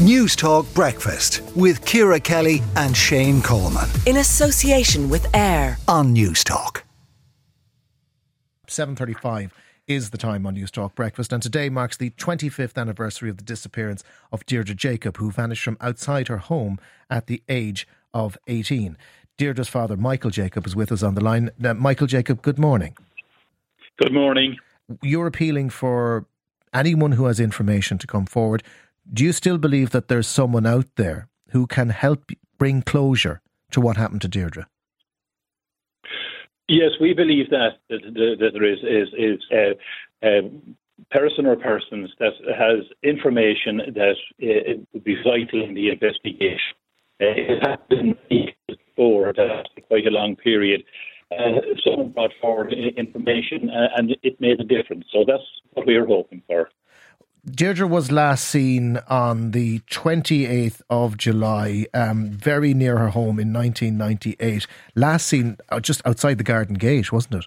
Newstalk Breakfast with Ciara Kelly and Shane Coleman. In association with AIR on Newstalk. 7.35 is the time on Newstalk Breakfast, and today marks the 25th anniversary of the disappearance of Deirdre Jacob, who vanished from outside her home at the age of 18. Deirdre's father, Michael Jacob, is with us on the line. Uh, Michael Jacob, good morning. Good morning. You're appealing for anyone who has information to come forward. Do you still believe that there's someone out there who can help bring closure to what happened to Deirdre? Yes, we believe that that, that there is is, is a, a, person or persons that has information that uh, would be vital in the investigation. Uh, it has been before that quite a long period. Uh, someone brought forward information uh, and it made a difference. So that's what we are hoping for. Deirdre was last seen on the 28th of July, um, very near her home in 1998. Last seen uh, just outside the garden gate, wasn't it?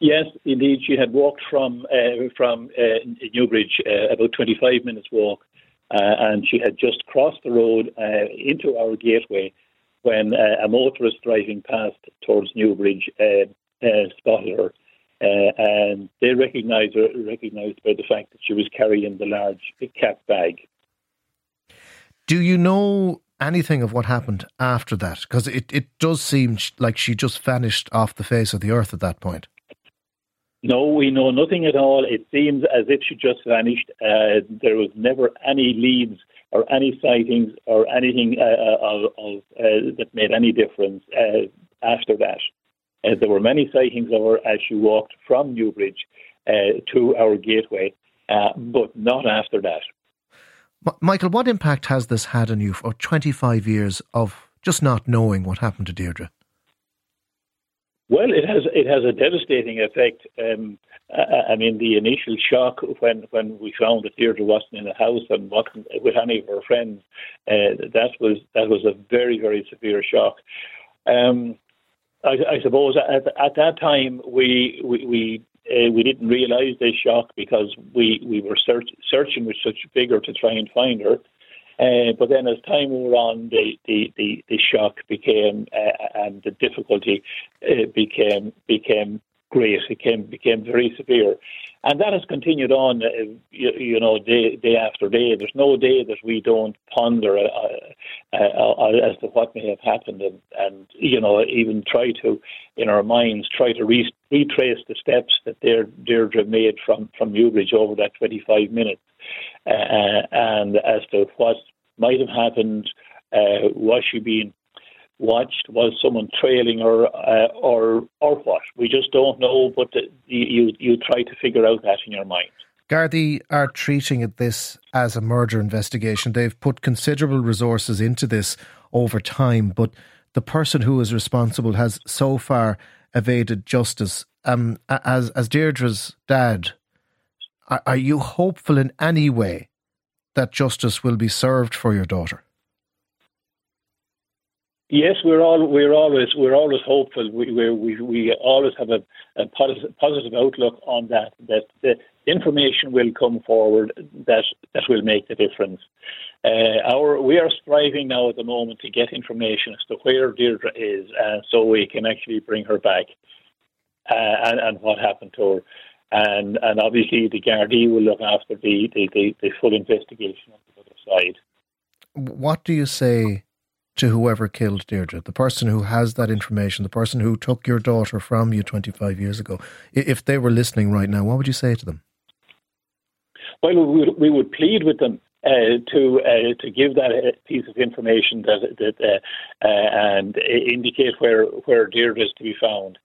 Yes, indeed. She had walked from uh, from uh, Newbridge, uh, about 25 minutes walk, uh, and she had just crossed the road uh, into our gateway when a motorist driving past towards Newbridge spotted her uh, and they recognised her, recognised by the fact that she was carrying the large cap bag. Do you know anything of what happened after that? Because it, it does seem like she just vanished off the face of the earth at that point. No, we know nothing at all. It seems as if she just vanished. Uh, there was never any leads or any sightings or anything uh, uh of, of uh, that made any difference uh, after that. Uh, there were many sightings of her as she walked from Newbridge uh, to our gateway, uh, but not after that. Michael, what impact has this had on you for 25 years of just not knowing what happened to Deirdre? Well, it has it has a devastating effect. Um, I, I, mean, the initial shock when, when we found that Deirdre wasn't in the house and wasn't with any of her friends, uh, that was that was a very very severe shock. Um, I, I suppose at, at that time we we we, uh, we didn't realise this shock because we we were search, searching with such vigour to try and find her. Uh, but then, as time wore on, the the, the, the shock became uh, and the difficulty uh, became became great. It became became very severe, and that has continued on. Uh, you, you, know, day day after day. There's no day that we don't ponder uh, uh, uh, as to what may have happened, and, and you know, even try to, in our minds, try to re- retrace the steps that Deirdre made from from Newbridge over that 25 minutes, uh, and as to what might have happened. was she being watched? Was someone trailing her, uh, or or what? We just don't know. But the, you you try to figure out that in your mind. Gardaí are treating this as a murder investigation. They've put considerable resources into this over time, but the person who is responsible has so far evaded justice. Um, as as Deirdre's dad, are, are you hopeful in any way that justice will be served for your daughter? Yes, we're all we're always we're always hopeful. We we we always have a, a positive, positive outlook on that. That the information will come forward that that will make the difference. Uh, our we are striving now at the moment to get information as to where Deirdre is, uh, so we can actually bring her back uh, and and what happened to her. And and obviously the Gardaí will look after the, the, the, the full investigation on the other side. What do you say to whoever killed Deirdre, the person who has that information, the person who took your daughter from you 25 years ago, if they were listening right now, what would you say to them? Well, we would, we would plead with them uh, to uh, to give that uh, piece of information that, that uh, uh, and indicate where where Deirdre is to be found,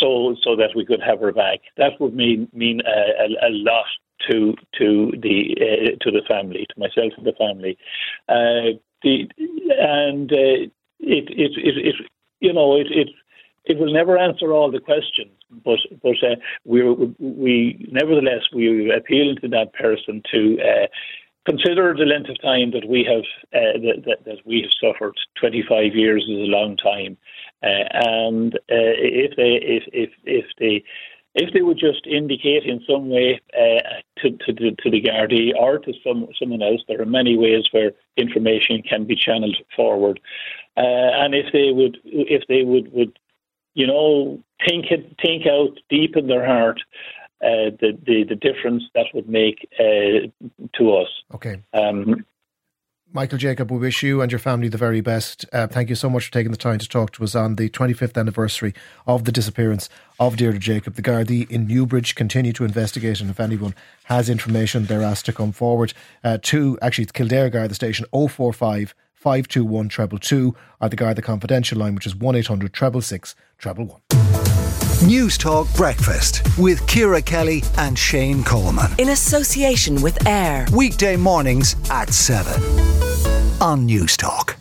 so so that we could have her back. That would mean mean a, a lot to to the to the family, to myself and the family the and uh, it, it, it, it, you know, it, it, it will never answer all the questions, but but uh, we we nevertheless we appeal to that person to. Uh, consider the length of time that we have uh, that, that, that, we have suffered. Twenty five years is a long time, uh, and uh, if they if if if they if they would just indicate in some way uh, to, to, to the Gardaí or to some someone else, there are many ways where information can be channeled forward, uh, and if they would if they would would you know think it, think out deep in their heart uh, the, the the difference that would make uh, to us. Okay. Um, Michael Jacob, we wish you and your family the very best. Uh, thank you so much for taking the time to talk to us on the 25th anniversary of the disappearance of Deirdre Jacob. The Gardaí in Newbridge continue to investigate, and if anyone has information, they're asked to come forward uh, to actually it's Kildare Garda the Station 045 521 treble two, or the Garda Confidential line, which is 1 800 treble six treble one. Newstalk Breakfast with Ciara Kelly and Shane Coleman. In association with AIR. Weekday mornings at 7 on Newstalk.